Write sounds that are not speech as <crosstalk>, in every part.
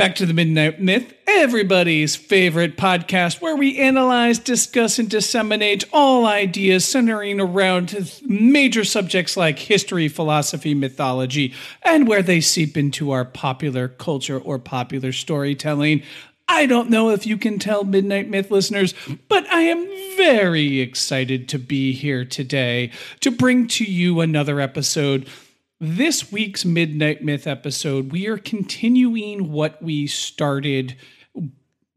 Back to the Midnight Myth, everybody's favorite podcast where we analyze, discuss, and disseminate all ideas centering around major subjects like history, philosophy, mythology, and where they seep into our popular culture or popular storytelling. I don't know if you can tell Midnight Myth listeners, but I am very excited to be here today to bring to you another episode this week's Midnight Myth episode, we are continuing what we started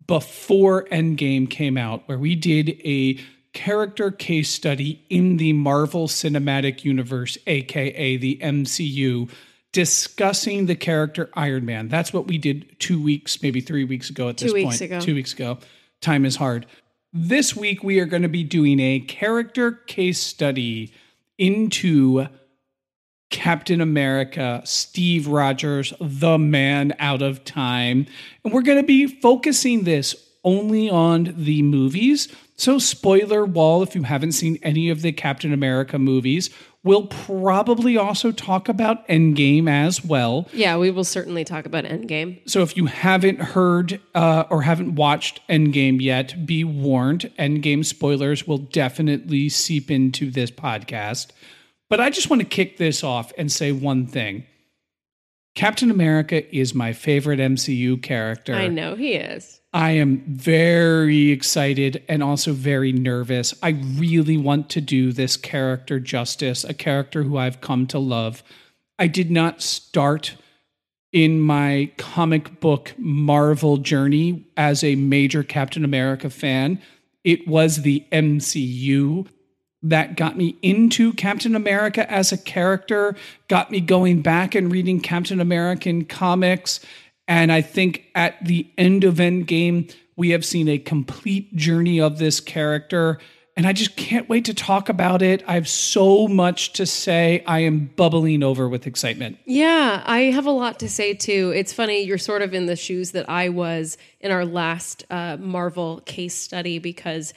before Endgame came out, where we did a character case study in the Marvel Cinematic Universe, aka the MCU, discussing the character Iron Man. That's what we did two weeks, maybe three weeks ago at Two this weeks point. ago. Two weeks ago. Time is hard. This week, we are going to be doing a character case study into Captain America, Steve Rogers, the man out of time. And we're going to be focusing this only on the movies. So, spoiler wall if you haven't seen any of the Captain America movies. We'll probably also talk about Endgame as well. Yeah, we will certainly talk about Endgame. So if you haven't heard uh, or haven't watched Endgame yet, be warned. Endgame spoilers will definitely seep into this podcast. But I just want to kick this off and say one thing. Captain America is my favorite MCU character. I know he is. I am very excited and also very nervous. I really want to do this character justice, a character who I've come to love. I did not start in my comic book Marvel journey as a major Captain America fan. It was the MCU that got me into Captain America as a character, got me going back and reading Captain American comics. And I think at the end of Endgame, we have seen a complete journey of this character. And I just can't wait to talk about it. I have so much to say. I am bubbling over with excitement. Yeah, I have a lot to say too. It's funny, you're sort of in the shoes that I was in our last uh, Marvel case study because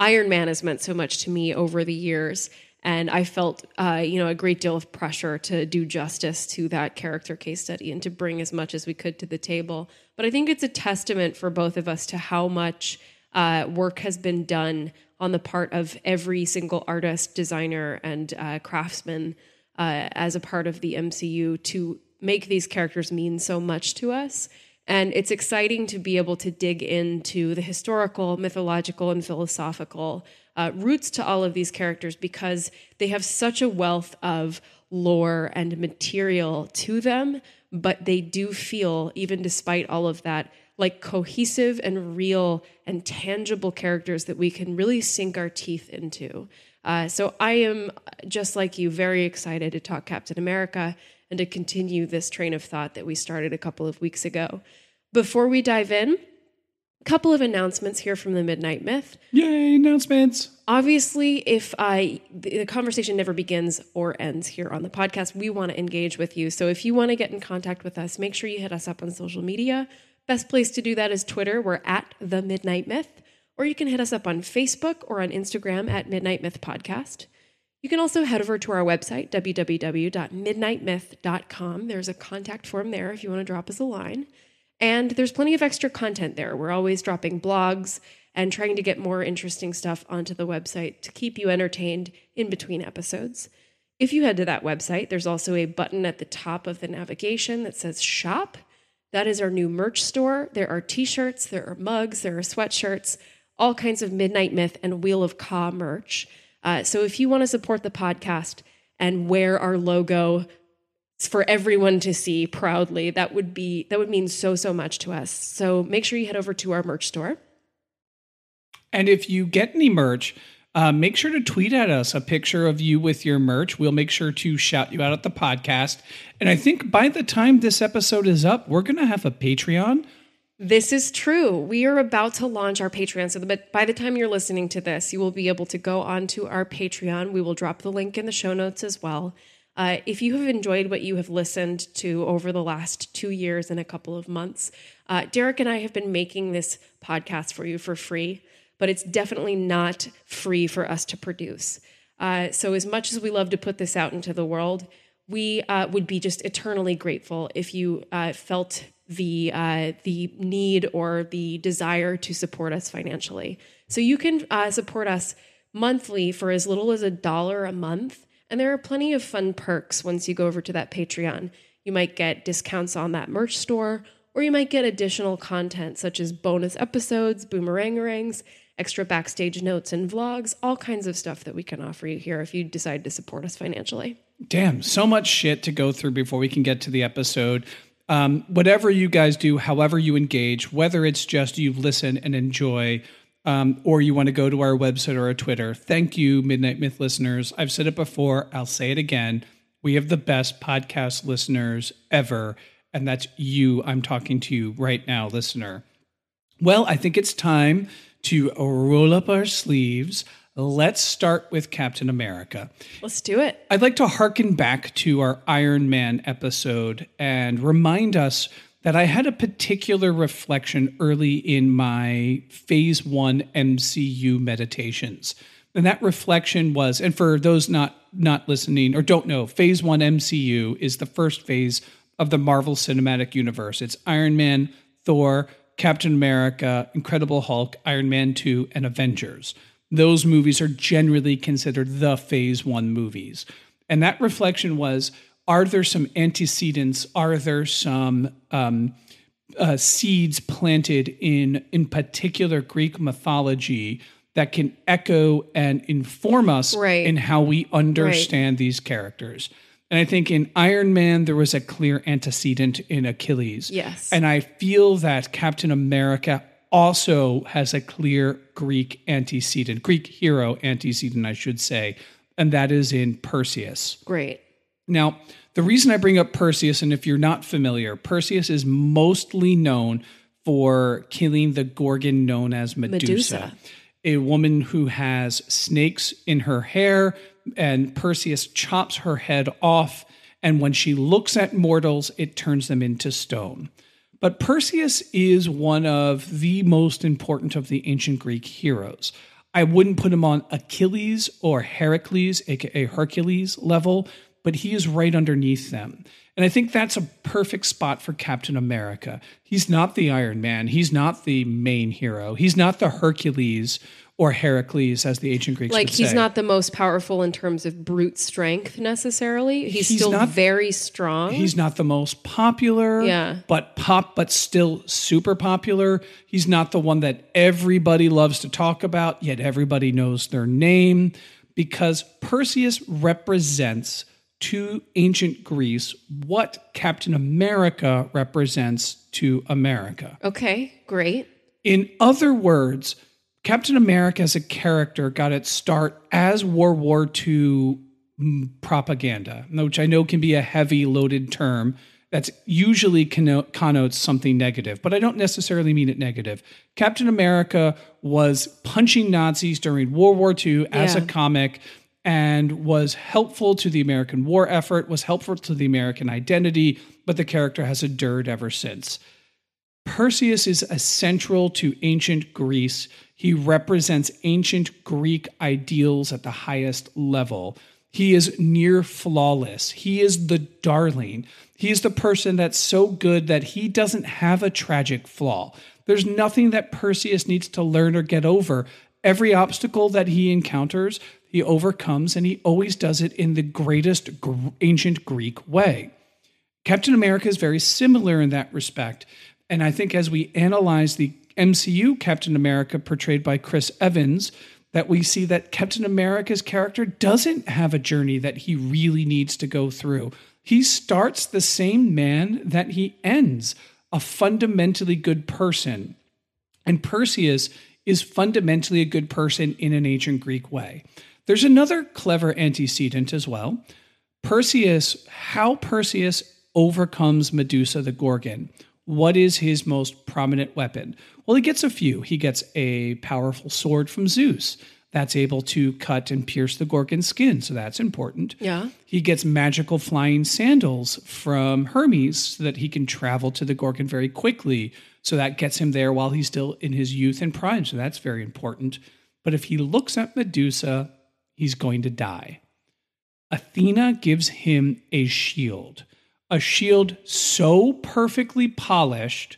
Iron Man has meant so much to me over the years. And I felt, uh, you know, a great deal of pressure to do justice to that character case study and to bring as much as we could to the table. But I think it's a testament for both of us to how much uh, work has been done on the part of every single artist, designer, and uh, craftsman uh, as a part of the MCU to make these characters mean so much to us. And it's exciting to be able to dig into the historical, mythological, and philosophical uh, roots to all of these characters because they have such a wealth of lore and material to them, but they do feel, even despite all of that, like cohesive and real and tangible characters that we can really sink our teeth into. Uh, so I am, just like you, very excited to talk Captain America and to continue this train of thought that we started a couple of weeks ago. Before we dive in, A couple of announcements here from the Midnight Myth. Yay, announcements. Obviously, if I the conversation never begins or ends here on the podcast, we want to engage with you. So if you want to get in contact with us, make sure you hit us up on social media. Best place to do that is Twitter. We're at the Midnight Myth, or you can hit us up on Facebook or on Instagram at Midnight Myth Podcast. You can also head over to our website, www.midnightmyth.com. There's a contact form there if you want to drop us a line. And there's plenty of extra content there. We're always dropping blogs and trying to get more interesting stuff onto the website to keep you entertained in between episodes. If you head to that website, there's also a button at the top of the navigation that says shop. That is our new merch store. There are t shirts, there are mugs, there are sweatshirts, all kinds of Midnight Myth and Wheel of Ka merch. Uh, so if you want to support the podcast and wear our logo for everyone to see proudly, that would be that would mean so so much to us. So make sure you head over to our merch store. And if you get any merch, uh, make sure to tweet at us a picture of you with your merch. We'll make sure to shout you out at the podcast. And I think by the time this episode is up, we're going to have a Patreon. This is true. We are about to launch our Patreon. So, but by the time you're listening to this, you will be able to go onto our Patreon. We will drop the link in the show notes as well. Uh, if you have enjoyed what you have listened to over the last two years and a couple of months, uh, Derek and I have been making this podcast for you for free, but it's definitely not free for us to produce. Uh, so, as much as we love to put this out into the world, we uh, would be just eternally grateful if you uh, felt the uh, the need or the desire to support us financially. So you can uh, support us monthly for as little as a dollar a month, and there are plenty of fun perks once you go over to that Patreon. You might get discounts on that merch store, or you might get additional content such as bonus episodes, boomerangerangs, extra backstage notes and vlogs, all kinds of stuff that we can offer you here if you decide to support us financially. Damn, so much shit to go through before we can get to the episode. Um, whatever you guys do, however you engage, whether it's just you listen and enjoy, um, or you want to go to our website or our Twitter, thank you, Midnight Myth listeners. I've said it before, I'll say it again. We have the best podcast listeners ever, and that's you. I'm talking to you right now, listener. Well, I think it's time to roll up our sleeves. Let's start with Captain America. Let's do it. I'd like to harken back to our Iron Man episode and remind us that I had a particular reflection early in my phase one MCU meditations. And that reflection was, and for those not not listening or don't know, phase one MCU is the first phase of the Marvel Cinematic Universe. It's Iron Man, Thor, Captain America, Incredible Hulk, Iron Man 2, and Avengers those movies are generally considered the phase one movies. And that reflection was are there some antecedents? Are there some um, uh, seeds planted in, in particular Greek mythology that can echo and inform us Right. in how we understand these characters? And I think in Iron Man, there was a clear antecedent in Achilles. Yes. And I feel that Captain America also has a clear Greek antecedent, Greek hero antecedent, I should say, and that is in Perseus. Great. Now, the reason I bring up Perseus, and if you're not familiar, Perseus is mostly known for killing the Gorgon known as Medusa, Medusa. a woman who has snakes in her hair, and Perseus chops her head off. And when she looks at mortals, it turns them into stone. But Perseus is one of the most important of the ancient Greek heroes. I wouldn't put him on Achilles or Heracles, aka Hercules level, but he is right underneath them. And I think that's a perfect spot for Captain America. He's not the Iron Man, he's not the main hero, he's not the Hercules or Heracles, as the ancient Greeks Like he's say. not the most powerful in terms of brute strength necessarily. He's, He's still not- very strong. He's not the most popular, Yeah. but pop, but still super popular. He's not the one that everybody loves to talk about, yet everybody knows their name, because Perseus represents to ancient Greece what Captain America represents to America. okay, great. In other words, Captain America as a character got its start as World War II mm, propaganda, which I know can be a heavy loaded term. That's usually connotes something negative, but I don't necessarily mean it negative. Captain America was punching Nazis during World War II as Yeah. a comic and was helpful to the American war effort, was helpful to the American identity, but the character has endured ever since. Perseus is essential to ancient Greece. He represents ancient Greek ideals at the highest level. He is near flawless. He is the darling. He is the person that's so good that he doesn't have a tragic flaw. There's nothing that Perseus needs to learn or get over. Every obstacle that he encounters, he overcomes, and he always does it in the greatest gr- ancient Greek way. Captain America is very similar in that respect. And I think as we analyze the MCU Captain America portrayed by Chris Evans, that we see that Captain America's character doesn't have a journey that he really needs to go through. He starts the same man that he ends, a fundamentally good person. And Perseus is fundamentally a good person in an ancient Greek way. There's another clever antecedent as well. Perseus, how Perseus overcomes Medusa the Gorgon. What is his most prominent weapon? Well, he gets a few. He gets a powerful sword from Zeus that's able to cut and pierce the Gorgon's skin, so that's important. Yeah. He gets magical flying sandals from Hermes so that he can travel to the Gorgon very quickly. So that gets him there while he's still in his youth and prime. So that's very important. But if he looks at Medusa, he's going to die. Athena gives him a shield, a shield so perfectly polished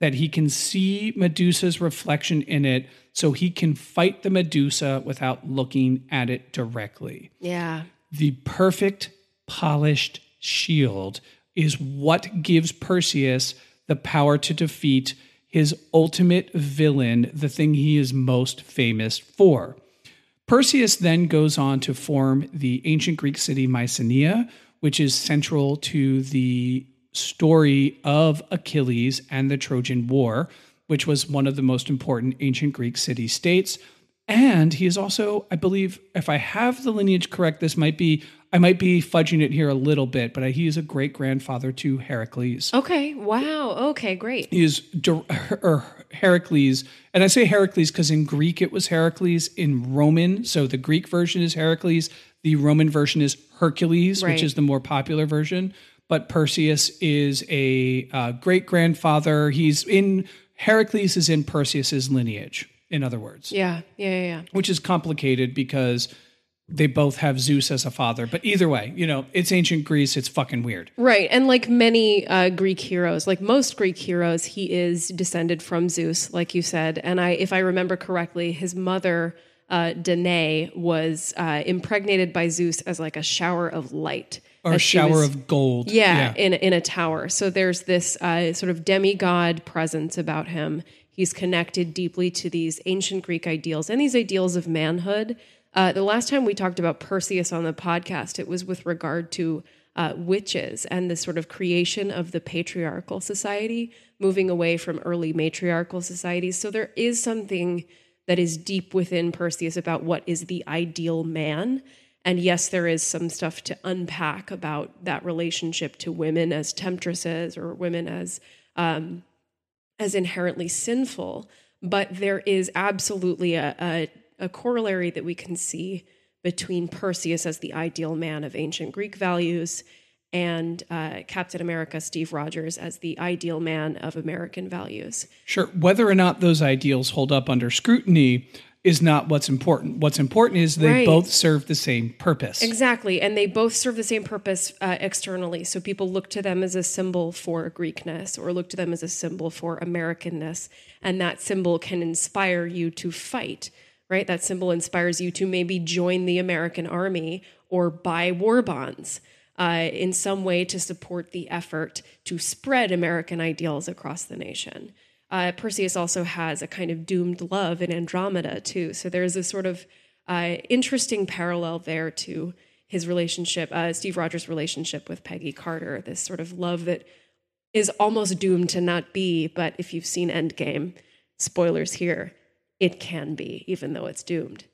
that he can see Medusa's reflection in it so he can fight the Medusa without looking at it directly Yeah. the perfect polished shield is what gives Perseus the power to defeat his ultimate villain, the thing he is most famous for. Perseus then goes on to form the ancient Greek city Mycenae, which is central to the story of Achilles and the Trojan War, which was one of the most important ancient Greek city states. And he is also, I believe, if I have the lineage correct, this might be, I might be fudging it here a little bit, but he is a great grandfather to Heracles. Okay. Wow. Okay. Great. He is <laughs> or Heracles, and I say Heracles because in Greek it was Heracles. In Roman, so the Greek version is Heracles. The Roman version is Hercules, Right. which is the more popular version. But Perseus is a uh, great grandfather. He's in Heracles is in Perseus's lineage. In other words, Yeah. Yeah. Yeah. yeah. which is complicated because they both have Zeus as a father. But either way, you know, it's ancient Greece. It's fucking weird. Right. And like many uh, Greek heroes, like most Greek heroes, he is descended from Zeus, like you said. And I, if I remember correctly, his mother, uh, Danae, was uh, impregnated by Zeus as like a shower of light. Or a shower was- of gold. Yeah, in in a tower. So there's this uh, sort of demigod presence about him. He's connected deeply to these ancient Greek ideals and these ideals of manhood. Uh, the last time we talked about Perseus on the podcast, it was with regard to uh, witches and the sort of creation of the patriarchal society, moving away from early matriarchal societies. So there is something that is deep within Perseus about what is the ideal man. And yes, there is some stuff to unpack about that relationship to women as temptresses or women as um, as inherently sinful. But there is absolutely a, a, a corollary that we can see between Perseus as the ideal man of ancient Greek values and uh, Captain America, Steve Rogers, as the ideal man of American values. Sure. Whether or not those ideals hold up under scrutiny is not what's important. What's important is they Right. both serve the same purpose. Exactly. And they both serve the same purpose uh, externally. So people look to them as a symbol for Greekness or look to them as a symbol for Americanness. And that symbol can inspire you to fight, right? That symbol inspires you to maybe join the American army or buy war bonds. Uh, in some way to support the effort to spread American ideals across the nation. Uh, Perseus also has a kind of doomed love in Andromeda, too. So there's a sort of uh, interesting parallel there to his relationship, uh, Steve Rogers' relationship with Peggy Carter, this sort of love that is almost doomed to not be, but if you've seen Endgame, spoilers here, it can be, even though it's doomed.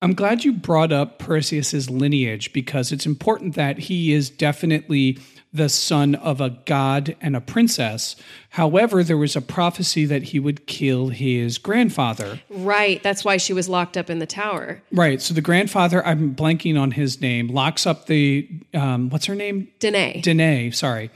I'm glad you brought up Perseus's lineage because it's important that he is definitely the son of a god and a princess. However, there was a prophecy that he would kill his grandfather. Right. That's why she was locked up in the tower. Right. So the grandfather, I'm blanking on his name, locks up the um, what's her name? Danae. Danae. Sorry.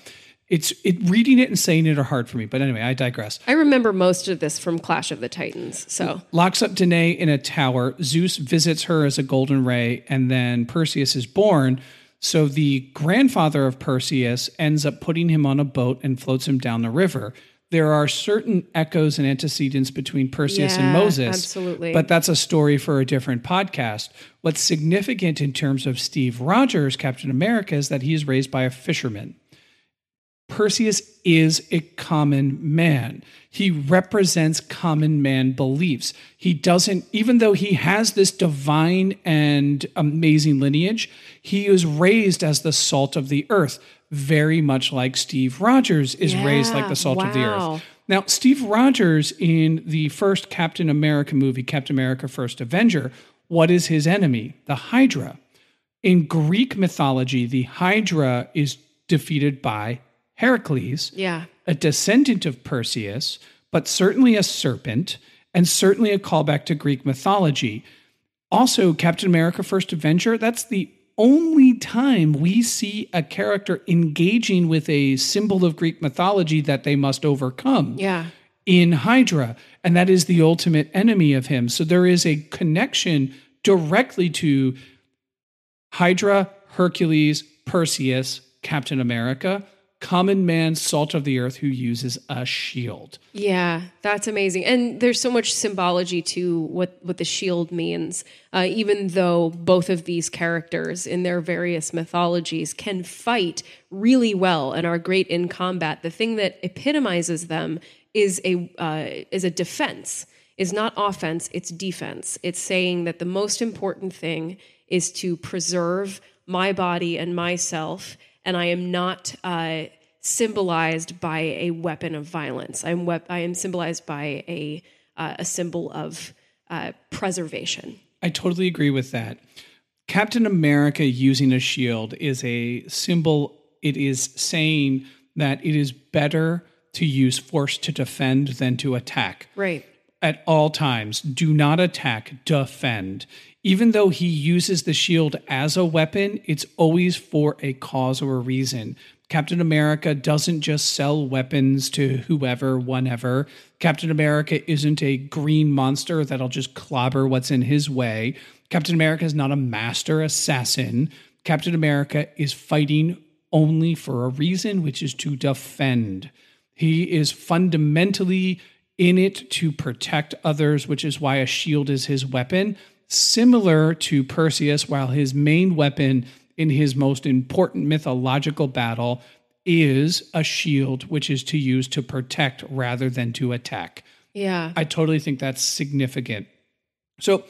It's it reading it and saying it are hard for me. But anyway, I digress. I remember most of this from Clash of the Titans. So locks up Danae in a tower. Zeus visits her as a golden ray, and then Perseus is born. So the grandfather of Perseus ends up putting him on a boat and floats him down the river. There are certain echoes and antecedents between Perseus and Moses. absolutely. But that's a story for a different podcast. What's significant in terms of Steve Rogers, Captain America, is that he is raised by a fisherman. Perseus is a common man. He represents common man beliefs. He doesn't, even though he has this divine and amazing lineage, he is raised as the salt of the earth, very much like Steve Rogers is raised like the salt of the earth. Now, Steve Rogers in the first Captain America movie, Captain America First Avenger, what is his enemy? The Hydra. In Greek mythology, the Hydra is defeated by Heracles, yeah. a descendant of Perseus, but certainly a serpent, and certainly a callback to Greek mythology. Also, Captain America First Avenger, that's the only time we see a character engaging with a symbol of Greek mythology that they must overcome Yeah. in Hydra, and that is the ultimate enemy of him. So there is a connection directly to Hydra, Hercules, Perseus, Captain America, common man, salt of the earth who uses a shield. Yeah, that's amazing. And there's so much symbology to what, what the shield means. Uh, even though both of these characters in their various mythologies can fight really well and are great in combat, the thing that epitomizes them is a uh, is a defense. Is not offense, it's defense. It's saying that the most important thing is to preserve my body and myself, and I am not uh, symbolized by a weapon of violence. I'm I am symbolized by a uh, a symbol of uh, preservation. I totally agree with that. Captain America using a shield is a symbol. It is saying that it is better to use force to defend than to attack. Right. at all times. Do not attack, defend. Even though he uses the shield as a weapon, it's always for a cause or a reason. Captain America doesn't just sell weapons to whoever, whenever. Captain America isn't a green monster that'll just clobber what's in his way. Captain America is not a master assassin. Captain America is fighting only for a reason, which is to defend. He is fundamentally in it to protect others, which is why a shield is his weapon. Similar to Perseus, while his main weapon in his most important mythological battle is a shield, which is to use to protect rather than to attack. Yeah. I totally think that's significant. So,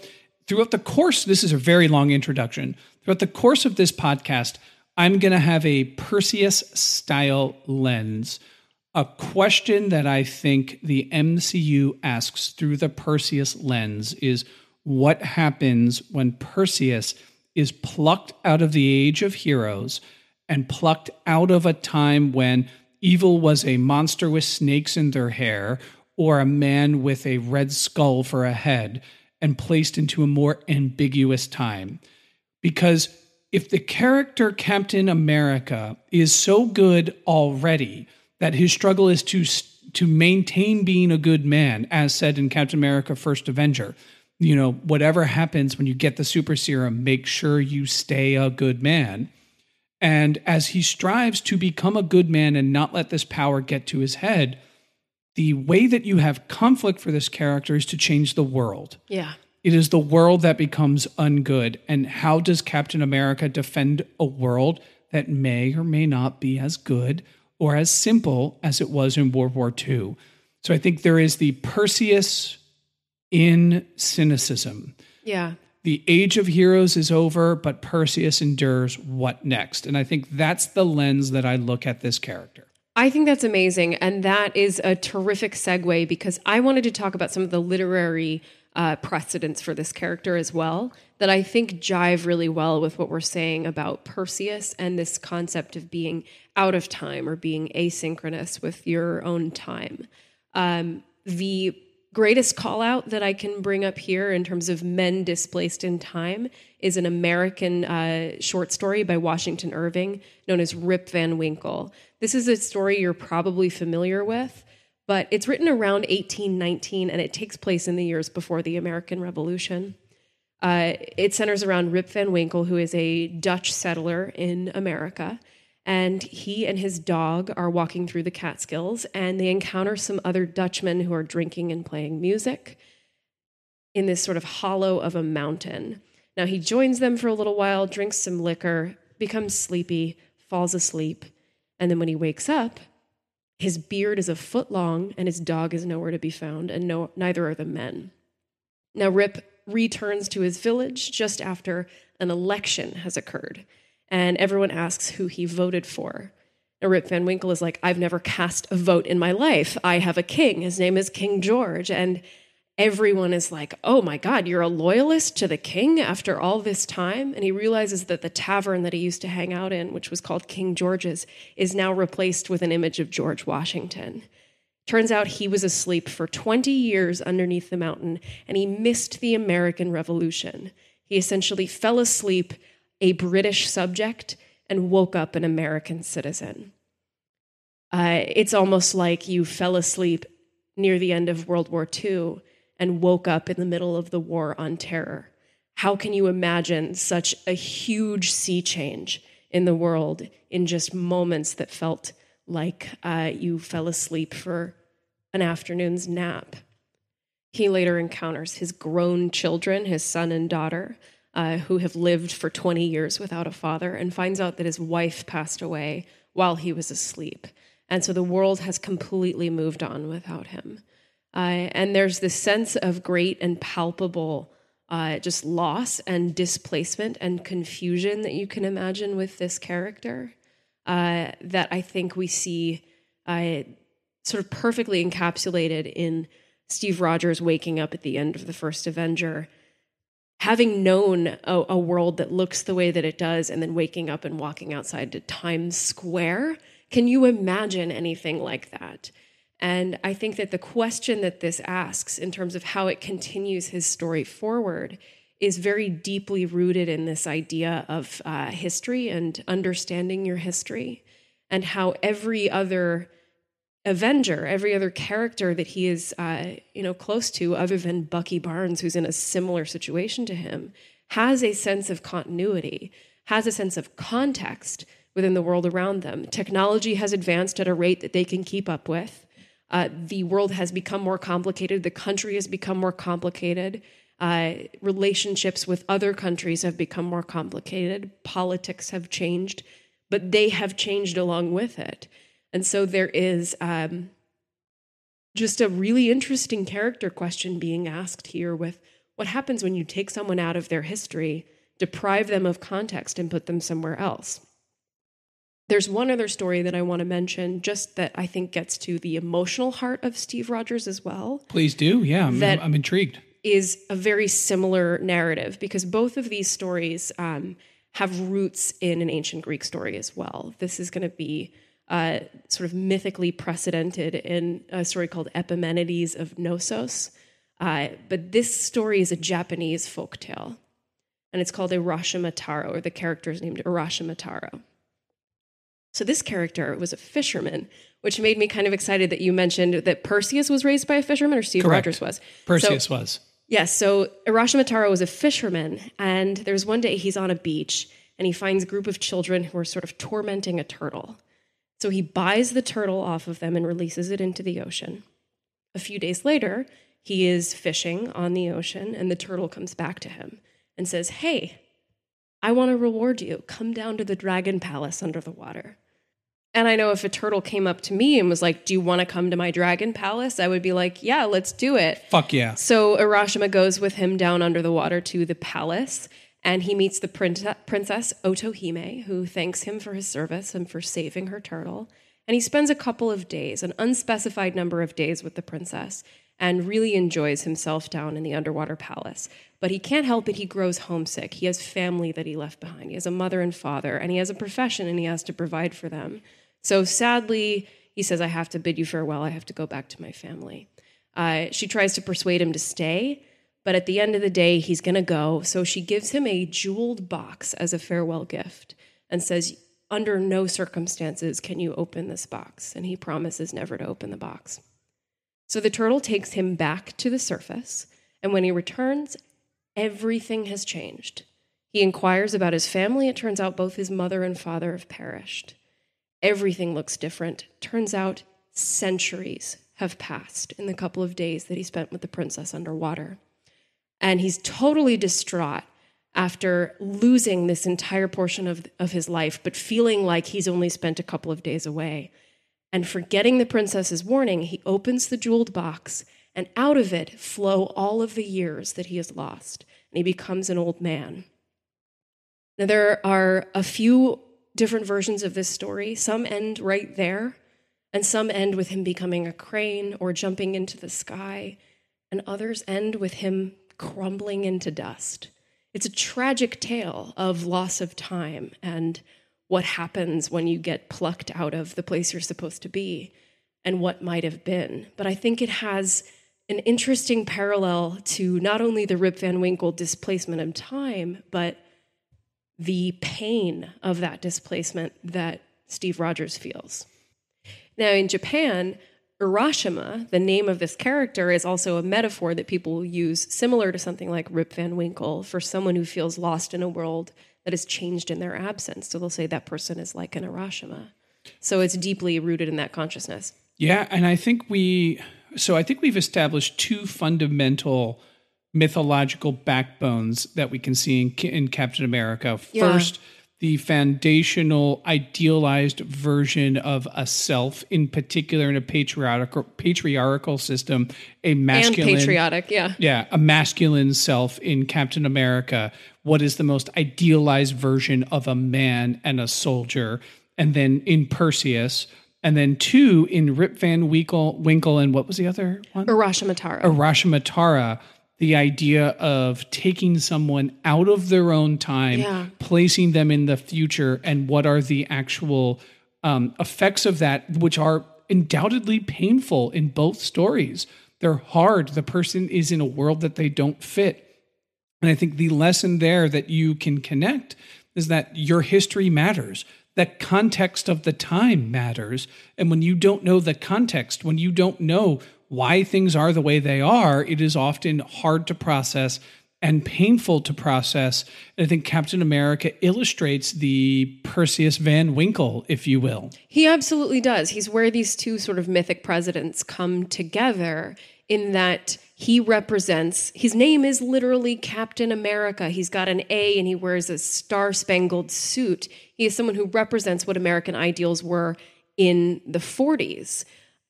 throughout the course, this is a very long introduction. Throughout the course of this podcast, I'm going to have a Perseus style lens. A question that I think the MCU asks through the Perseus lens is what happens when Perseus is plucked out of the age of heroes and plucked out of a time when evil was a monster with snakes in their hair or a man with a red skull for a head and placed into a more ambiguous time. Because if the character Captain America is so good already that his struggle is to to maintain being a good man, as said in Captain America: First Avenger, you know, whatever happens when you get the super serum, make sure you stay a good man. And as he strives to become a good man and not let this power get to his head, the way that you have conflict for this character is to change the world. Yeah. It is the world that becomes ungood. And how does Captain America defend a world that may or may not be as good or as simple as it was in World War II? So I think there is the Perseus in cynicism. Yeah. The age of heroes is over, but Perseus endures what next? And I think that's the lens that I look at this character. I think that's amazing. And that is a terrific segue because I wanted to talk about some of the literary uh, precedents for this character as well that I think jive really well with what we're saying about Perseus and this concept of being out of time or being asynchronous with your own time. Um, the greatest call out that I can bring up here in terms of men displaced in time is an American uh, short story by Washington Irving known as Rip Van Winkle. This is a story you're probably familiar with, but it's written around 1819 and it takes place in the years before the American Revolution. Uh, it centers around Rip Van Winkle, who is a Dutch settler in America. And he and his dog are walking through the Catskills, and they encounter some other Dutchmen who are drinking and playing music in this sort of hollow of a mountain. Now, he joins them for a little while, drinks some liquor, becomes sleepy, falls asleep, and then when he wakes up, his beard is a foot long, and his dog is nowhere to be found, and no, neither are the men. Now, Rip returns to his village just after an election has occurred, and everyone asks who he voted for. And Rip Van Winkle is like, I've never cast a vote in my life. I have a king. His name is King George. And everyone is like, oh my God, you're a loyalist to the king after all this time? And he realizes that the tavern that he used to hang out in, which was called King George's, is now replaced with an image of George Washington. Turns out he was asleep for 20 years underneath the mountain and he missed the American Revolution. He essentially fell asleep a British subject and woke up an American citizen. Uh, it's almost like you fell asleep near the end of World War II and woke up in the middle of the war on terror. How can you imagine such a huge sea change in the world in just moments that felt like uh, you fell asleep for an afternoon's nap. He later encounters his grown children, his son and daughter, uh, who have lived for 20 years without a father, and finds out that his wife passed away while he was asleep. And so the world has completely moved on without him. Uh, and there's this sense of great and palpable uh, just loss and displacement and confusion that you can imagine with this character uh, that I think we see uh, sort of perfectly encapsulated in Steve Rogers waking up at the end of the first Avenger, having known a, a, world that looks the way that it does, and then waking up and walking outside to Times Square. Can you imagine anything like that? And I think that the question that this asks, in terms of how it continues his story forward, is very deeply rooted in this idea of uh, history and understanding your history, and how every other Avenger, every other character that he is, uh, you know, close to, other than Bucky Barnes, who's in a similar situation to him, has a sense of continuity, has a sense of context within the world around them. Technology has advanced at a rate that they can keep up with. Uh, the world has become more complicated. The country has become more complicated. Uh, relationships with other countries have become more complicated. Politics have changed, but they have changed along with it. And so there is um, just a really interesting character question being asked here with what happens when you take someone out of their history, deprive them of context, and put them somewhere else. There's one other story that I want to mention, just that I think gets to the emotional heart of Steve Rogers as well. Please do. Yeah, I'm, that I'm intrigued. Is a very similar narrative because both of these stories um, have roots in an ancient Greek story as well. This is going to be uh, sort of mythically precedented in a story called Epimenides of Knossos. Uh, but this story is a Japanese folk tale, and it's called Urashima Taro, or the character is named Urashima Taro. So this character was a fisherman, which made me kind of excited that you mentioned that Perseus was raised by a fisherman, or Steve Correct. Rogers was. Perseus so, was. Yes. so Urashima Taro was a fisherman, and there's one day he's on a beach and he finds a group of children who are sort of tormenting a turtle. So he buys the turtle off of them and releases it into the ocean. A few days later, he is fishing on the ocean, and the turtle comes back to him and says, Hey, I want to reward you. Come down to the dragon palace under the water. And I know if a turtle came up to me and was like, Do you want to come to my dragon palace? I would be like, Yeah, let's do it. Fuck yeah. So Urashima goes with him down under the water to the palace and he meets the princess Otohime, who thanks him for his service and for saving her turtle. And he spends a couple of days, an unspecified number of days, with the princess. and really enjoys himself down in the underwater palace. But he can't help it, he grows homesick. He has family that he left behind. He has a mother and father, and he has a profession and he has to provide for them. So sadly, he says, I have to bid you farewell. I have to go back to my family. Uh, she tries to persuade him to stay, but at the end of the day, he's going to go. So she gives him a jeweled box as a farewell gift and says, Under no circumstances can you open this box. And he promises never to open the box. So the turtle takes him back to the surface, and when he returns, everything has changed. He inquires about his family. It turns out both his mother and father have perished. Everything looks different. Turns out centuries have passed in the couple of days that he spent with the princess underwater. And he's totally distraught after losing this entire portion of, of his life, but feeling like he's only spent a couple of days away. And forgetting the princess's warning, he opens the jeweled box, and out of it flow all of the years that he has lost, and he becomes an old man. Now, there are a few different versions of this story. Some end right there, and some end with him becoming a crane or jumping into the sky, and others end with him crumbling into dust. It's a tragic tale of loss of time and what happens when you get plucked out of the place you're supposed to be and what might have been. But I think it has an interesting parallel to not only the Rip Van Winkle displacement of time, but the pain of that displacement that Steve Rogers feels. Now, in Japan, Urashima, the name of this character, is also a metaphor that people use, similar to something like Rip Van Winkle, for someone who feels lost in a world that has changed in their absence. So they'll say that person is like an Urashima. So it's deeply rooted in that consciousness. Yeah, and I think we so I think we've established two fundamental mythological backbones that we can see in, in Captain America. Yeah. The foundational idealized version of a self, in particular in a patriarchal patriarchal system, a masculine and patriotic, yeah. yeah, a masculine self in Captain America. What is the most idealized version of a man and a soldier? And then in Perseus, and then two in Rip Van Winkle, Winkle and what was the other one? Urashimatara. Arashimatara, the idea of taking someone out of their own time, Yeah. placing them in the future, and what are the actual um, effects of that, which are undoubtedly painful in both stories. They're hard. The person is in a world that they don't fit. And I think the lesson there that you can connect is that your history matters. That context of the time matters. And when you don't know the context, when you don't know why things are the way they are, it is often hard to process and painful to process. And I think Captain America illustrates the Perseus Van Winkle, if you will. He absolutely does. He's where these two sort of mythic presidents come together in that he represents, his name is literally Captain America. He's got an A and he wears a star spangled suit. He is someone who represents what American ideals were in the 40s.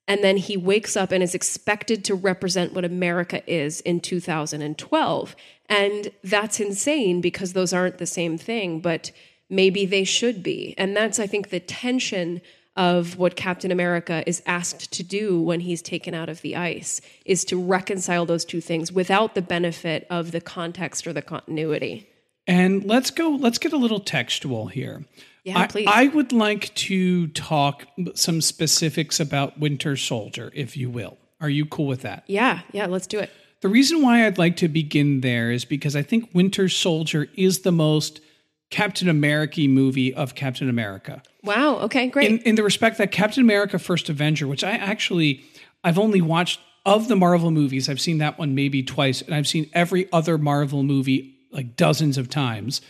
And then he wakes up and is expected to represent what America is in 2012. And that's insane because those aren't the same thing, but maybe they should be. And that's, I think, the tension of what Captain America is asked to do when he's taken out of the ice is to reconcile those two things without the benefit of the context or the continuity. And let's go, let's get a little textual here. Yeah, I, please. I would like to talk some specifics about Winter Soldier, if you will. Are you cool with that? Yeah, yeah, let's do it. The reason why I'd like to begin there is because I think Winter Soldier is the most Captain America movie of Captain America. Wow, okay, great. In, in the respect that Captain America First Avenger, which I actually I've only watched of the Marvel movies, I've seen that one maybe twice, and I've seen every other Marvel movie like dozens of times.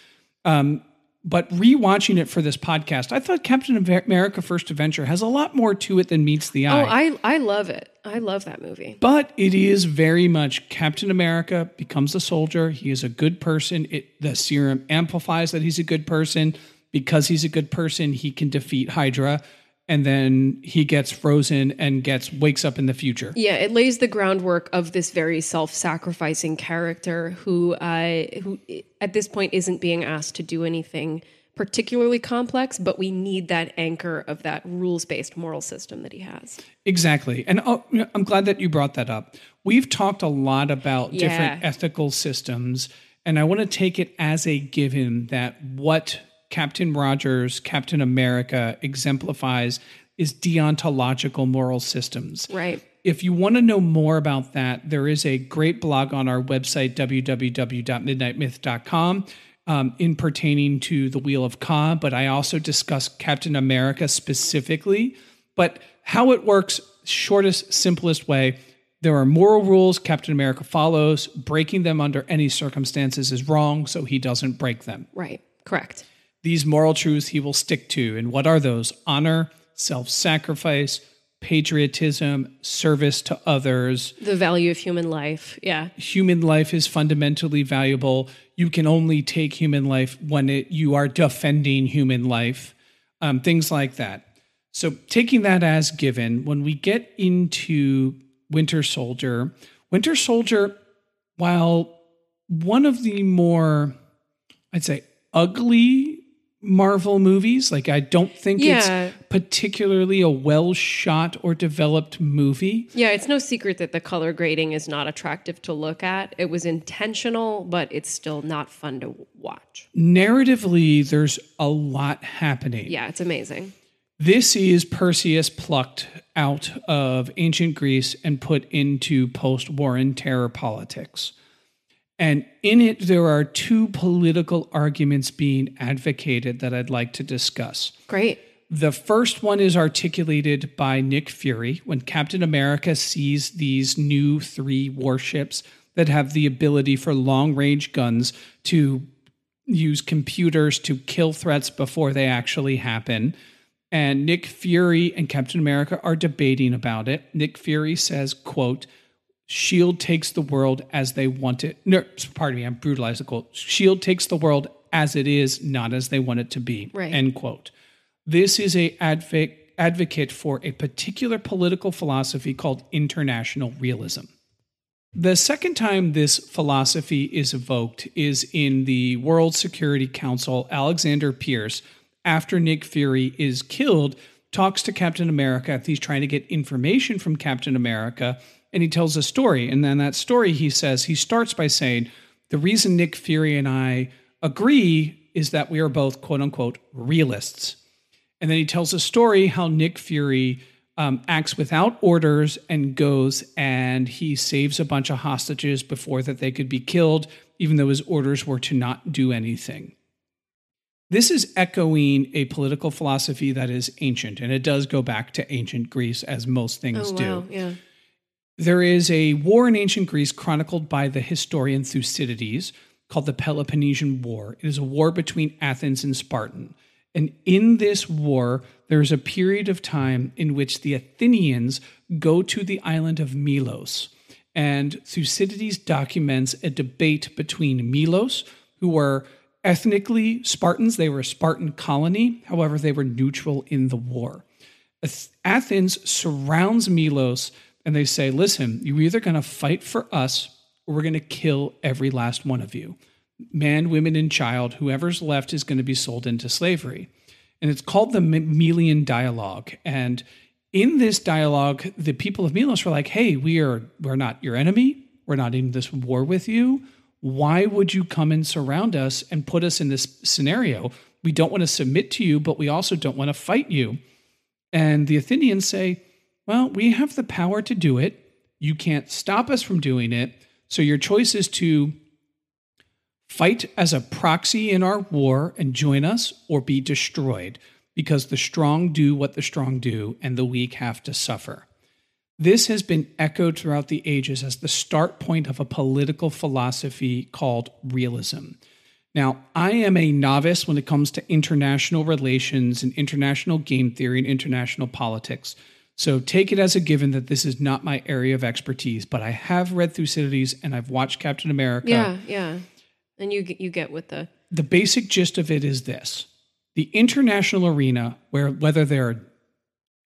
Um, but rewatching it for this podcast, I thought Captain America First Adventure has a lot more to it than meets the eye. oh, I I love it. I love that movie. But it is very much Captain America becomes a soldier. He is a good person. It, the serum amplifies that he's a good person. Because he's a good person, he can defeat Hydra. And then he gets frozen and gets wakes up in the future. Yeah, it lays the groundwork of this very self-sacrificing character who, uh, who at this point isn't being asked to do anything particularly complex, but we need that anchor of that rules based moral system that he has. Exactly. And oh, I'm glad that you brought that up. We've talked a lot about Yeah. different ethical systems, and I want to take it as a given that what Captain Rogers, Captain America exemplifies is deontological moral systems. Right. If you want to know more about that, there is a great blog on our website, www.midnightmyth.com, um, in pertaining to the Wheel of Ka. But I also discuss Captain America specifically. But how it works, shortest, simplest way. There are moral rules Captain America follows. Breaking them under any circumstances is wrong, so he doesn't break them. Right. Correct. These moral truths he will stick to. And what are those? Honor, self sacrifice, patriotism, service to others. The value of human life. Yeah. Human life is fundamentally valuable. You can only take human life when it, you are defending human life, um, things like that. So, taking that as given, when we get into Winter Soldier, Winter Soldier, while one of the more, I'd say, ugly Marvel movies, like I don't think Yeah. it's particularly a well shot or developed movie. Yeah, it's no secret that the color grading is not attractive to look at. It was intentional, but it's still not fun to watch. Narratively, there's a lot happening. Yeah, it's amazing. This is Perseus plucked out of ancient Greece and put into post war and terror politics. And in it, there are two political arguments being advocated that I'd like to discuss. Great. The first one is articulated by Nick Fury when Captain America sees these new three warships that have the ability for long range guns to use computers to kill threats before they actually happen. And Nick Fury and Captain America are debating about it. Nick Fury says, quote, Shield takes the world as they want it. No, pardon me, I'm brutalizing the quote. Shield takes the world as it is, not as they want it to be. Right. End quote. This is a advo- advocate for a particular political philosophy called international realism. The second time this philosophy is evoked is in the World Security Council. Alexander Pierce, after Nick Fury is killed, talks to Captain America. He's trying to get information from Captain America, and he tells a story. And then that story, he says, he starts by saying, The reason Nick Fury and I agree is that we are both quote unquote realists. And then he tells a story how Nick Fury um, acts without orders and goes and he saves a bunch of hostages before that they could be killed, even though his orders were to not do anything. This is echoing a political philosophy that is ancient, and it does go back to ancient Greece, as most things Oh, do. Yeah. There is a war in ancient Greece chronicled by the historian Thucydides called the Peloponnesian War. It is a war between Athens and Spartan. And in this war, there's a period of time in which the Athenians go to the island of Milos. And Thucydides documents a debate between Milos, who were ethnically Spartans, they were a Spartan colony, however, they were neutral in the war. Athens surrounds Milos and they say, listen, you're either going to fight for us or we're going to kill every last one of you. Man, women, and child, whoever's left is going to be sold into slavery. And it's called the Melian Dialogue. And in this dialogue, the people of Milos were like, hey, we are we're not your enemy. We're not in this war with you. Why would you come and surround us and put us in this scenario? We don't want to submit to you, but we also don't want to fight you. And the Athenians say, well, we have the power to do it. You can't stop us from doing it. So your choice is to fight as a proxy in our war and join us or be destroyed because the strong do what the strong do and the weak have to suffer. This has been echoed throughout the ages as the start point of a political philosophy called realism. Now, I am a novice when it comes to international relations and international game theory and international politics. So take it as a given that this is not my area of expertise, but I have read Thucydides and I've watched Captain America. Yeah, yeah. And you get- you get with the The basic gist of it is this the international arena, where whether they're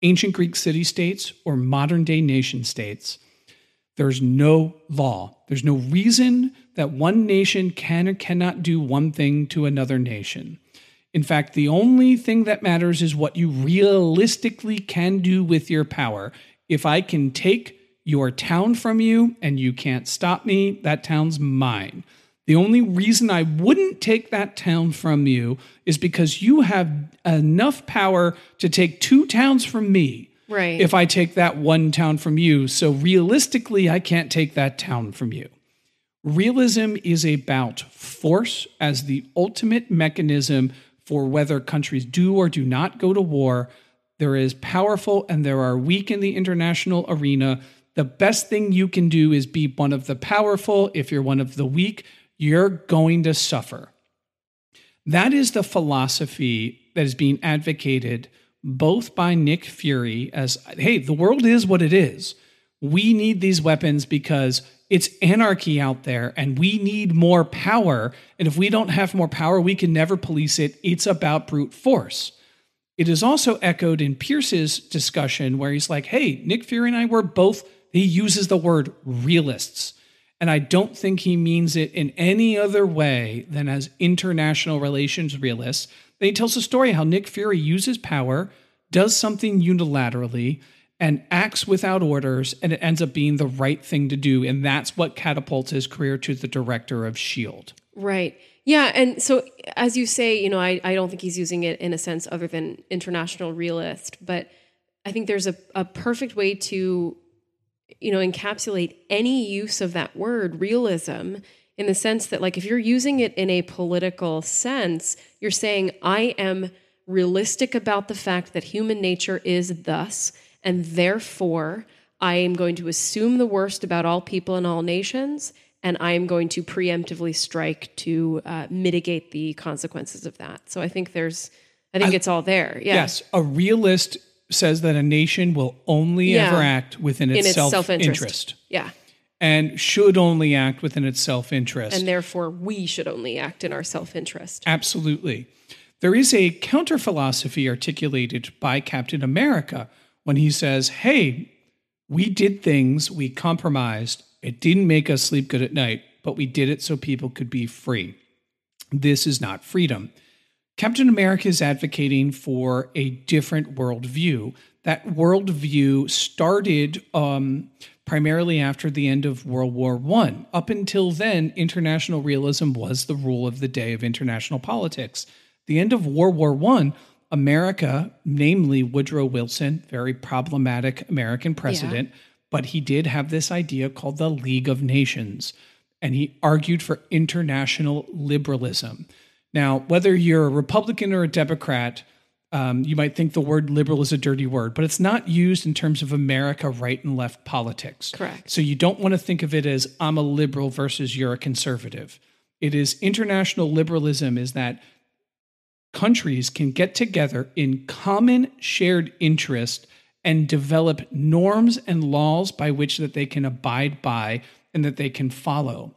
ancient Greek city states or modern day nation states, there's no law. There's no reason that one nation can or cannot do one thing to another nation. In fact, the only thing that matters is what you realistically can do with your power. If I can take your town from you and you can't stop me, that town's mine. The only reason I wouldn't take that town from you is because you have enough power to take two towns from me. Right. If I take that one town from you. So realistically, I can't take that town from you. Realism is about force as the ultimate mechanism for whether countries do or do not go to war. There is powerful and there are weak in the international arena. The best thing you can do is be one of the powerful. If you're one of the weak, you're going to suffer. That is the philosophy that is being advocated both by Nick Fury as hey, the world is what it is. We need these weapons because it's anarchy out there and we need more power. And if we don't have more power, we can never police it. It's about brute force. It is also echoed in Pierce's discussion where he's like, hey, Nick Fury and I were both, he uses the word realists. And I don't think he means it in any other way than as international relations realists. Then he tells the story how Nick Fury uses power, does something unilaterally, and acts without orders, and it ends up being the right thing to do. And that's what catapults his career to the director of S.H.I.E.L.D. Right. Yeah. And so, as you say, you know, I, I don't think he's using it in a sense other than international realist, but I think there's a, a perfect way to, you know, encapsulate any use of that word, realism, in the sense that, like, if you're using it in a political sense, you're saying, I am realistic about the fact that human nature is thus, and therefore I am going to assume the worst about all people and all nations, and I am going to preemptively strike to uh, mitigate the consequences of that. So I think there's, I think I, it's all there. Yeah. Yes, a realist says that a nation will only yeah. ever act within its, its self-interest. self-interest. Yeah. And should only act within its self interest. And therefore, we should only act in our self interest. Absolutely. There is a counter philosophy articulated by Captain America when he says, Hey, we did things, we compromised, it didn't make us sleep good at night, but we did it so people could be free. This is not freedom. Captain America is advocating for a different worldview. That worldview started um, primarily after the end of World War I. Up until then, international realism was the rule of the day of international politics. The end of World War I, America, namely Woodrow Wilson, very problematic American president, yeah. but he did have this idea called the League of Nations, and he argued for international liberalism. Now, whether you're a Republican or a Democrat, um, you might think the word liberal is a dirty word, but it's not used in terms of America right and left politics. Correct. So you don't want to think of it as I'm a liberal versus you're a conservative. It is international liberalism, is that countries can get together in common shared interest and develop norms and laws by which that they can abide by and that they can follow.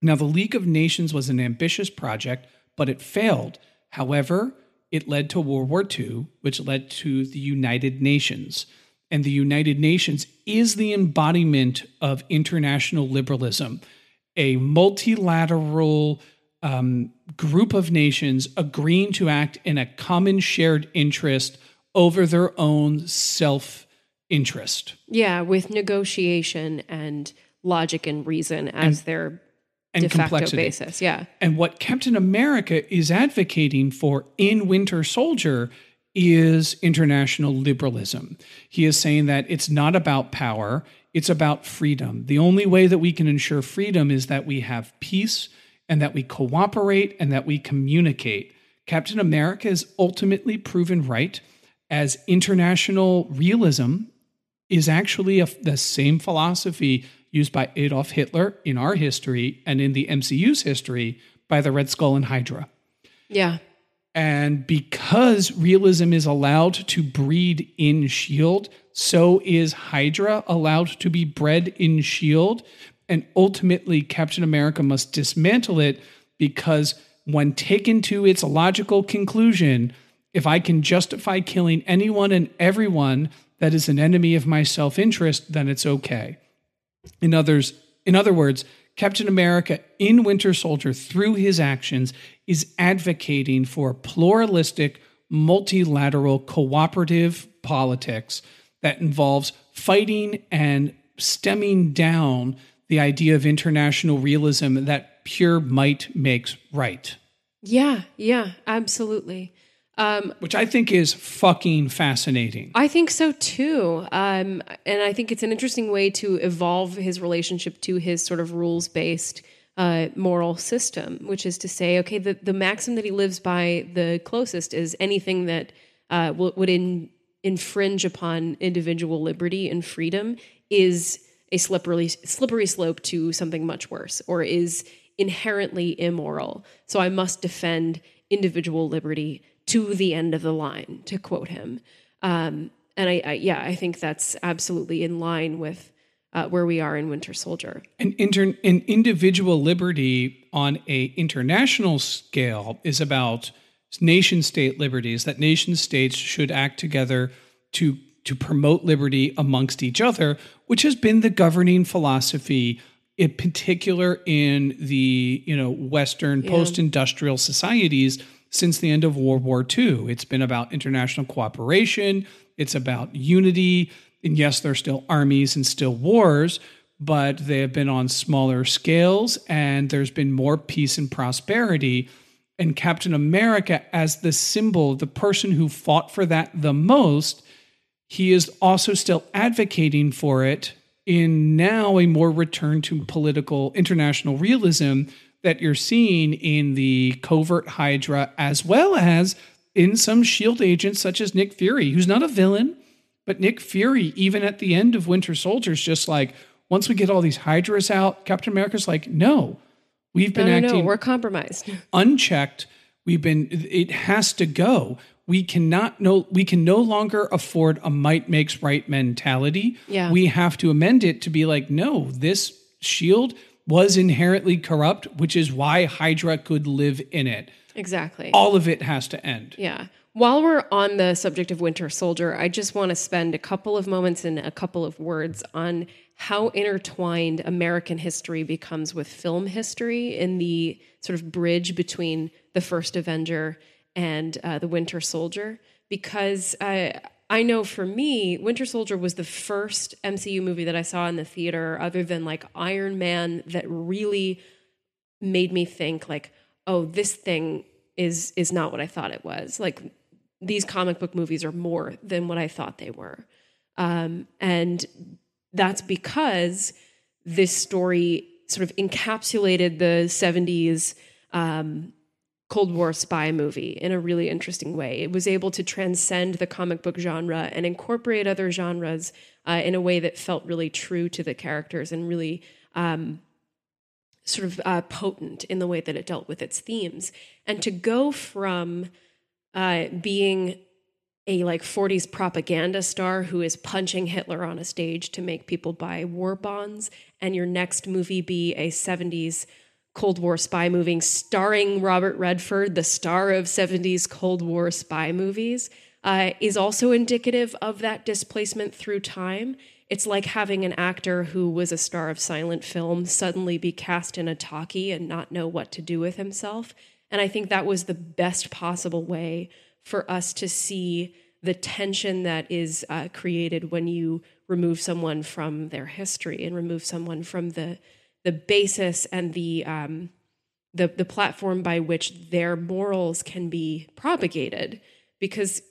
Now the League of Nations was an ambitious project, but it failed. However, it led to World War II, which led to the United Nations. And the United Nations is the embodiment of international liberalism, a multilateral um, group of nations agreeing to act in a common shared interest over their own self interest. Yeah, with negotiation and logic and reason as and, their and de facto complexity. basis. Yeah. And what Captain America is advocating for in Winter Soldier is international liberalism. He is saying that it's not about power, it's about freedom. The only way that we can ensure freedom is that we have peace and that we cooperate and that we communicate. Captain America is ultimately proven right as international realism is actually a, the same philosophy used by Adolf Hitler in our history and in the MCU's history by the Red Skull and Hydra. Yeah. And because realism is allowed to breed in S.H.I.E.L.D., so is Hydra allowed to be bred in S.H.I.E.L.D and ultimately Captain America must dismantle it because when taken to its logical conclusion, if I can justify killing anyone and everyone that is an enemy of my self-interest, then it's okay. In others, in other words, Captain America in Winter Soldier, through his actions, is advocating for pluralistic, multilateral, cooperative politics that involves fighting and stemming down the idea of international realism that pure might makes right. Yeah, yeah, absolutely. Um, Which I think is fucking fascinating. I think so too. Um, and I think it's an interesting way to evolve his relationship to his sort of rules based uh, moral system, which is to say, okay, the, the maxim that he lives by the closest is anything that uh, would in, infringe upon individual liberty and freedom is a slippery slippery slope to something much worse or is inherently immoral. So I must defend individual liberty to the end of the line, to quote him. Um, and I, I, yeah, I think that's absolutely in line with uh, where we are in Winter Soldier. An, inter- an individual liberty on a international scale is about nation state liberties. That nation states should act together to to promote liberty amongst each other, which has been the governing philosophy in particular in the you know Western yeah. post-industrial societies since the end of World War II. It's been about international cooperation. It's about unity. And yes, there are still armies and still wars, but they have been on smaller scales, and there's been more peace and prosperity. And Captain America, as the symbol, the person who fought for that the most, he is also still advocating for it in now a more return to political international realism that you're seeing in the covert Hydra as well as in some shield agents such as Nick Fury, who's not a villain, but Nick Fury, even at the end of Winter Soldier, is just like, once we get all these Hydras out, Captain America's like, no, we've been no, no, acting. No, we're compromised. <laughs> unchecked. We've been, it has to go we cannot no we can no longer afford a might makes right mentality. Yeah. We have to amend it to be like, no, this shield was inherently corrupt, which is why Hydra could live in it. Exactly. All of it has to end. Yeah. While we're on the subject of Winter Soldier, I just want to spend a couple of moments and a couple of words on how intertwined American history becomes with film history in the sort of bridge between the first Avenger and uh, The Winter Soldier because I, I know for me, Winter Soldier was the first MCU movie that I saw in the theater, other than like Iron Man, that really made me think like, oh, this thing is is not what I thought it was. Like these comic book movies are more than what I thought they were, um, and that's because this story sort of encapsulated the '70s. Um, Cold War spy movie in a really interesting way. It was able to transcend the comic book genre and incorporate other genres uh, in a way that felt really true to the characters and really um, sort of uh, potent in the way that it dealt with its themes. And to go from uh, being a like 40s propaganda star who is punching Hitler on a stage to make people buy war bonds, and your next movie be a 70s Cold War spy movie starring Robert Redford, the star of 70s Cold War spy movies, uh, is also indicative of that displacement through time. It's like having an actor who was a star of silent film suddenly be cast in a talkie and not know what to do with himself. And I think that was the best possible way for us to see the tension that is uh, created when you remove someone from their history and remove someone from the the basis and the um, the the platform by which their morals can be propagated. Because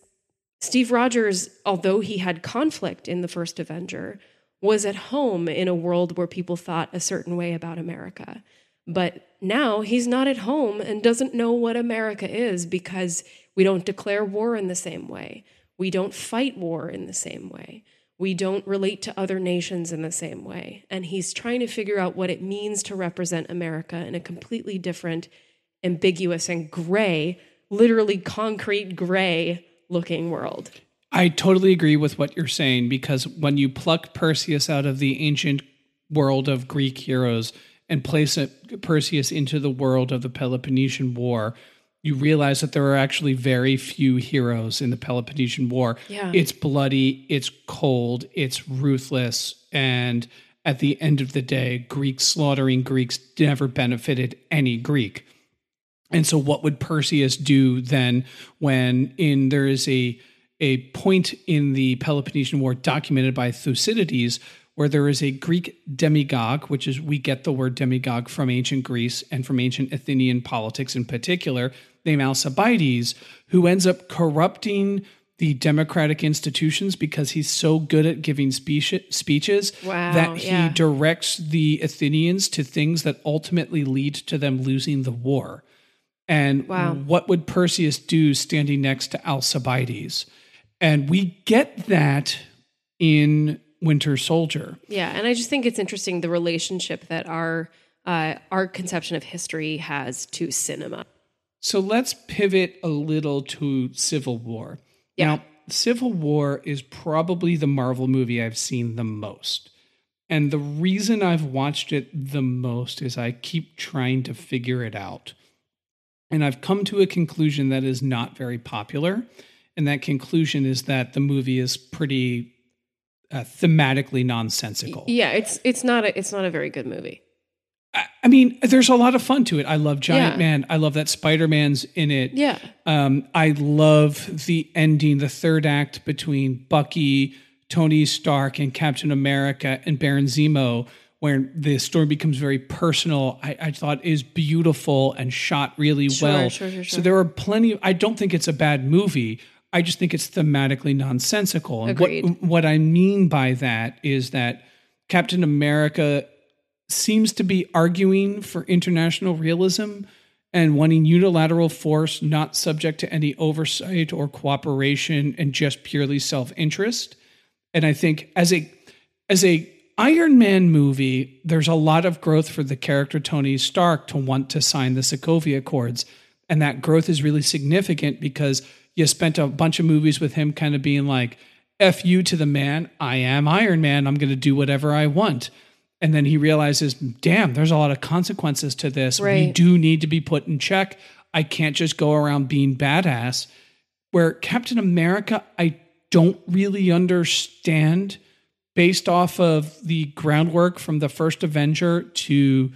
Steve Rogers although he had conflict in the first Avenger was at home in a world where people thought a certain way about America. But now he's not at home and doesn't know what America is because we don't declare war in the same way we don't fight war in the same way we don't relate to other nations in the same way. And he's trying to figure out what it means to represent America in a completely different, ambiguous, and gray, literally concrete gray looking world. I totally agree with what you're saying because when you pluck Perseus out of the ancient world of Greek heroes and place Perseus into the world of the Peloponnesian War, you realize that there are actually very few heroes in the Peloponnesian War. Yeah. It's bloody, it's cold, it's ruthless, and at the end of the day, Greeks slaughtering Greeks never benefited any Greek. And so, what would Perseus do then when in there is a a point in the Peloponnesian War documented by Thucydides where there is a Greek demagogue, which is we get the word demagogue from ancient Greece and from ancient Athenian politics in particular, named Alcibiades, who ends up corrupting the democratic institutions because he's so good at giving speech, speeches Wow, that he yeah. directs the Athenians to things that ultimately lead to them losing the war. And Wow. what would Perseus do standing next to Alcibiades? And we get that in Winter Soldier. Yeah, and I just think it's interesting the relationship that our uh, our conception of history has to cinema. So let's pivot a little to Civil War. Yeah. Now, Civil War is probably the Marvel movie I've seen the most. And the reason I've watched it the most is I keep trying to figure it out. And I've come to a conclusion that is not very popular. And that conclusion is that the movie is pretty uh, thematically nonsensical. Yeah, it's it's not a it's not a very good movie. I, I mean, there's a lot of fun to it. I love Giant Yeah. Man. I love that Spider Man's in it. Yeah, Um, I love the ending, the third act between Bucky, Tony Stark, and Captain America and Baron Zemo, where the story becomes very personal. I, I thought is beautiful and shot really Sure, well. sure, sure, So there are plenty. Of, I don't think it's a bad movie. I just think it's thematically nonsensical. And Agreed. what what I mean by that is that Captain America seems to be arguing for international realism and wanting unilateral force not subject to any oversight or cooperation and just purely self-interest. And I think as a as a Iron Man movie, there's a lot of growth for the character Tony Stark to want to sign the Sokovia Accords. And that growth is really significant because you spent a bunch of movies with him kind of being like, F you to the man, I am Iron Man, I'm going to do whatever I want. And then he realizes, damn, there's a lot of consequences to this. We do need to be put in check. I can't just go around being badass. Where Captain America, I don't really understand based off of the groundwork from the first Avenger to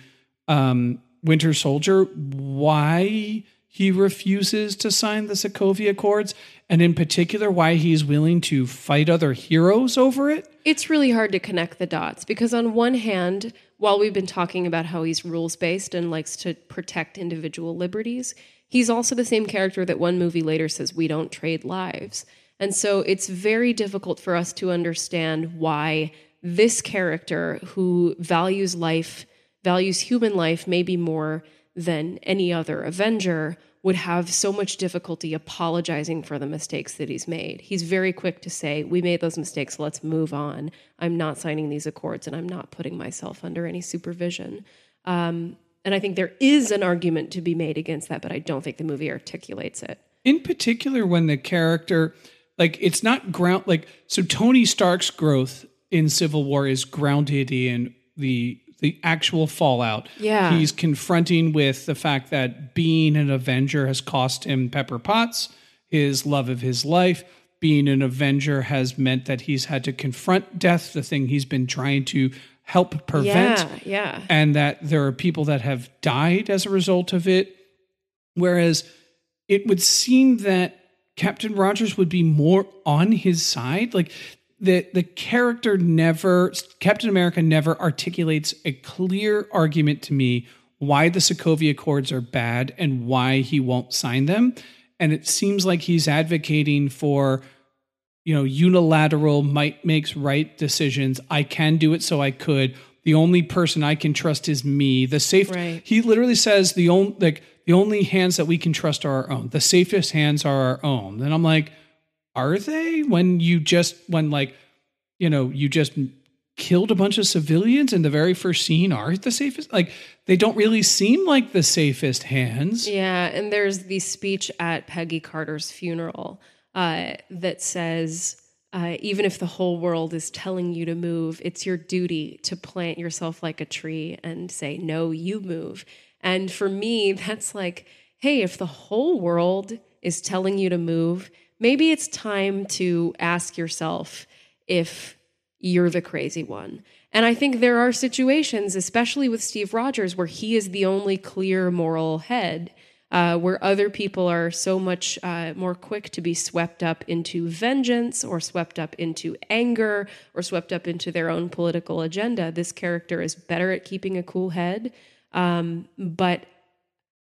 um, Winter Soldier, why he refuses to sign the Sokovia Accords, and in particular, why he's willing to fight other heroes over it. it's really hard to connect the dots because on one hand, while we've been talking about how he's rules based and likes to protect individual liberties, he's also the same character that one movie later says we don't trade lives. And so it's very difficult for us to understand why this character who values life, values human life maybe more than any other Avenger would have so much difficulty apologizing for the mistakes that he's made. He's very quick to say, We made those mistakes, let's move on. I'm not signing these accords and I'm not putting myself under any supervision. Um, and I think there is an argument to be made against that, but I don't think the movie articulates it. in particular when the character like it's not ground like so tony stark's growth in civil war is grounded in the the actual fallout Yeah. he's confronting with the fact that being an avenger has cost him pepper potts his love of his life being an avenger has meant that he's had to confront death the thing he's been trying to help prevent Yeah, yeah. and that there are people that have died as a result of it. Whereas it would seem that Captain Rogers would be more on his side. Like the the character never Captain America never articulates a clear argument to me why the Sokovia Accords are bad and why he won't sign them. And it seems like he's advocating for you know, unilateral might makes right decisions. I can do it, so I could. The only person I can trust is me. The safe. Right. He literally says the only like the only hands that we can trust are our own. The safest hands are our own. And I'm like, are they? When you just when like, you know, you just killed a bunch of civilians in the very first scene are the safest. Like they don't really seem like the safest hands. Yeah, and there's the speech at Peggy Carter's funeral uh, that says, uh, even if the whole world is telling you to move, it's your duty to plant yourself like a tree and say, no, you move. And for me, <laughs> that's like, hey, if the whole world is telling you to move, maybe it's time to ask yourself if you're the crazy one. And I think there are situations, especially with Steve Rogers, where he is the only clear moral head, uh, where other people are so much uh, more quick to be swept up into vengeance or swept up into anger or swept up into their own political agenda. This character is better at keeping a cool head. Um, but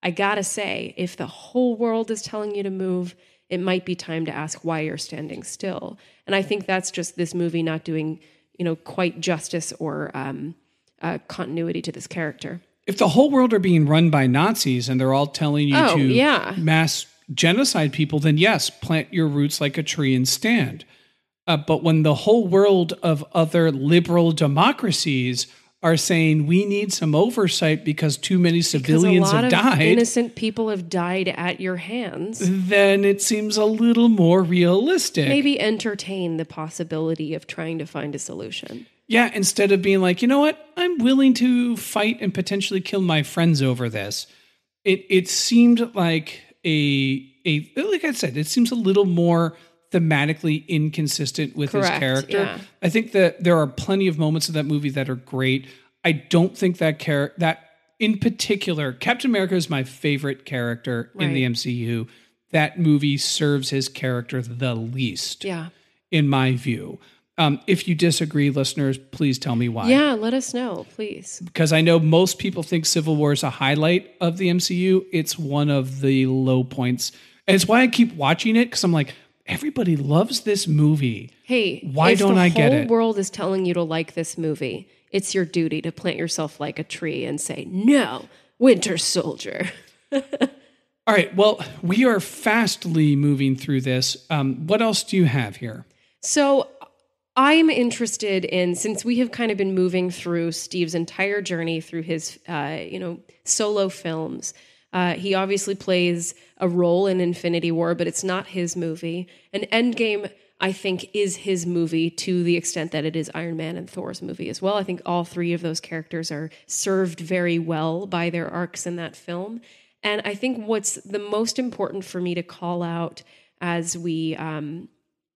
I gotta say, if the whole world is telling you to move, it might be time to ask why you're standing still. And I think that's just this movie not doing you know quite justice or um, uh, continuity to this character. If the whole world are being run by Nazis and they're all telling you Oh, to yeah. mass genocide people, then yes, plant your roots like a tree and stand. Uh, but when the whole world of other liberal democracies are saying we need some oversight because too many civilians have died, innocent people have died at your hands. then it seems a little more realistic. Maybe entertain the possibility of trying to find a solution. Yeah, instead of being like, you know what, I'm willing to fight and potentially kill my friends over this. It it seemed like a a like I said, it seems a little more thematically inconsistent with his character. yeah. I think that there are plenty of moments of that movie that are great. I don't think that char- that in particular, Captain America is my favorite character in the MCU. That movie serves his character the least Yeah. in my view. Um, if you disagree, listeners, please tell me why. Yeah, let us know, please. Because I know most people think Civil War is a highlight of the MCU. It's one of the low points. And it's why I keep watching it because I'm like, everybody loves this movie. Hey, Why don't I get it? The whole world is telling you to like this movie, it's your duty to plant yourself like a tree and say, "No, Winter Soldier." <laughs> All right. Well, we are fastly moving through this. Um, what else do you have here? So I'm interested in since we have kind of been moving through Steve's entire journey through his, uh, you know, solo films. Uh, he obviously plays a role in Infinity War, but it's not his movie. And Endgame, I think, is his movie to the extent that it is Iron Man and Thor's movie as well. I think all three of those characters are served very well by their arcs in that film. And I think what's the most important for me to call out as we um,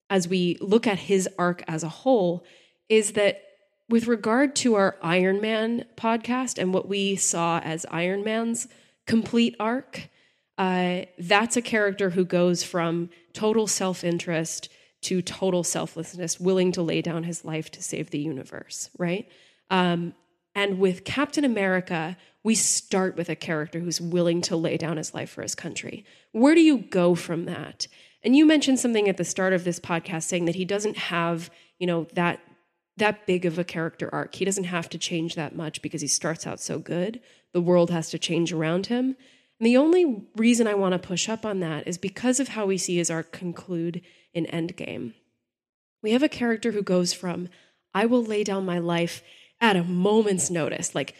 as we look at his arc as a whole is that with regard to our Iron Man podcast and what we saw as Iron Man's complete arc, uh, that's a character who goes from total self interest to total selflessness, willing to lay down his life to save the universe, right? Um, and with Captain America, we start with a character who's willing to lay down his life for his country. Where do you go from that? And you mentioned something at the start of this podcast saying that he doesn't have, you know, that that big of a character arc. He doesn't have to change that much because he starts out so good. The world has to change around him. And the only reason I want to push up on that is because of how we see his arc conclude in Endgame. We have a character who goes from, I will lay down my life at a moment's notice, like,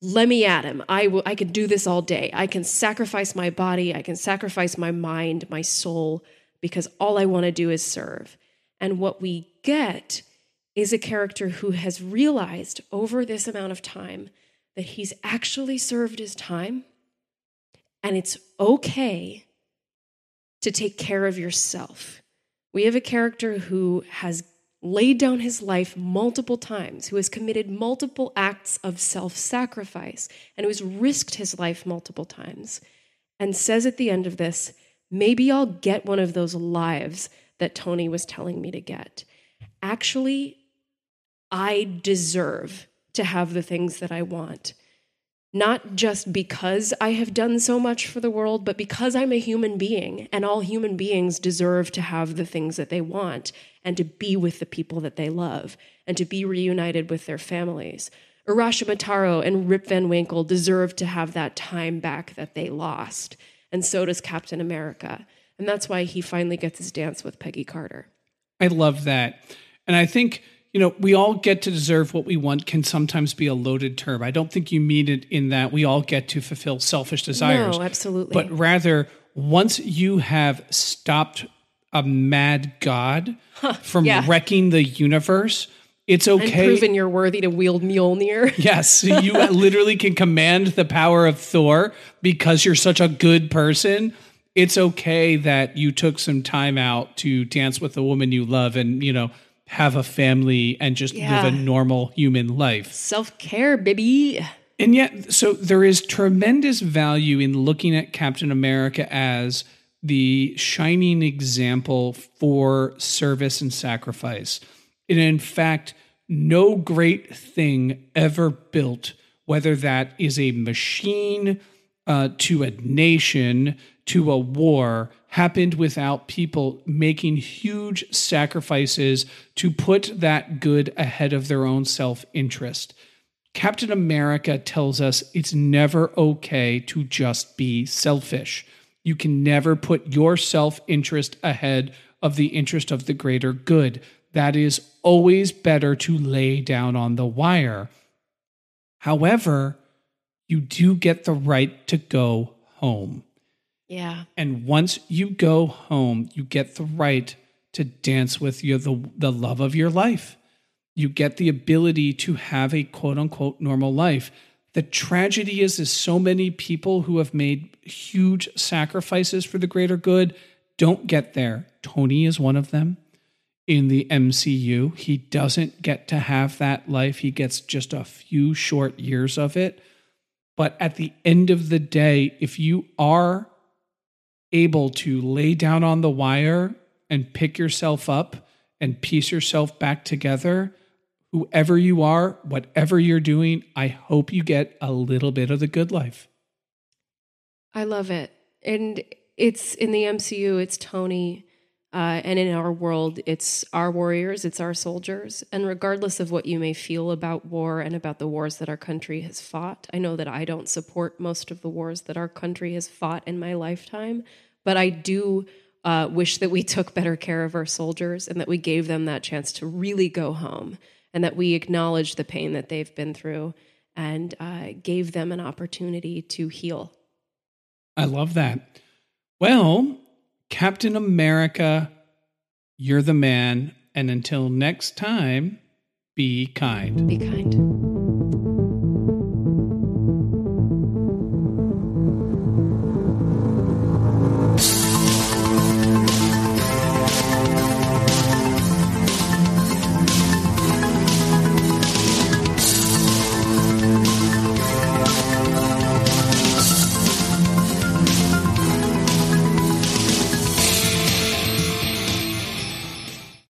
let me at him. I will I can do this all day. I can sacrifice my body, I can sacrifice my mind, my soul, because all I want to do is serve. And what we get is a character who has realized over this amount of time that he's actually served his time and it's okay to take care of yourself. We have a character who has laid down his life multiple times, who has committed multiple acts of self sacrifice, and who has risked his life multiple times, and says at the end of this, maybe I'll get one of those lives that Tony was telling me to get. Actually, I deserve to have the things that I want. Not just because I have done so much for the world, but because I'm a human being and all human beings deserve to have the things that they want and to be with the people that they love and to be reunited with their families. Urashima Taro and Rip Van Winkle deserve to have that time back that they lost. And so does Captain America. And that's why he finally gets his dance with Peggy Carter. I love that. And I think, you know, we all get to deserve what we want can sometimes be a loaded term. I don't think you mean it in that we all get to fulfill selfish desires. No, absolutely. But rather, once you have stopped a mad god from yeah. wrecking the universe, it's and okay. proven you're worthy to wield Mjolnir. <laughs> Yes, you <laughs> literally can command the power of Thor because you're such a good person. It's okay that you took some time out to dance with the woman you love and, you know, have a family and just Yeah. live a normal human life. Self care, baby. And yet, so there is tremendous value in looking at Captain America as the shining example for service and sacrifice. And in fact, no great thing ever built, whether that is a machine uh, to a nation, to a war, happened without people making huge sacrifices to put that good ahead of their own self interest. Captain America tells us it's never okay to just be selfish. You can never put your self interest ahead of the interest of the greater good. That is always better to lay down on the wire. However, you do get the right to go home. Yeah. And once you go home, you get the right to dance with your, the, the love of your life. You get the ability to have a quote unquote normal life. The tragedy is, is so many people who have made huge sacrifices for the greater good don't get there. Tony is one of them in the MCU. He doesn't get to have that life. He gets just a few short years of it. But at the end of the day, if you are able to lay down on the wire and pick yourself up and piece yourself back together, whoever you are, whatever you're doing, I hope you get a little bit of the good life. I love it. And it's in the MCU, it's Tony. Uh, and in our world, it's our warriors, it's our soldiers. And regardless of what you may feel about war and about the wars that our country has fought, I know that I don't support most of the wars that our country has fought in my lifetime, but I do uh, wish that we took better care of our soldiers and that we gave them that chance to really go home and that we acknowledged the pain that they've been through and uh, gave them an opportunity to heal. I love that. Well, Captain America, you're the man. And until next time, be kind. Be kind.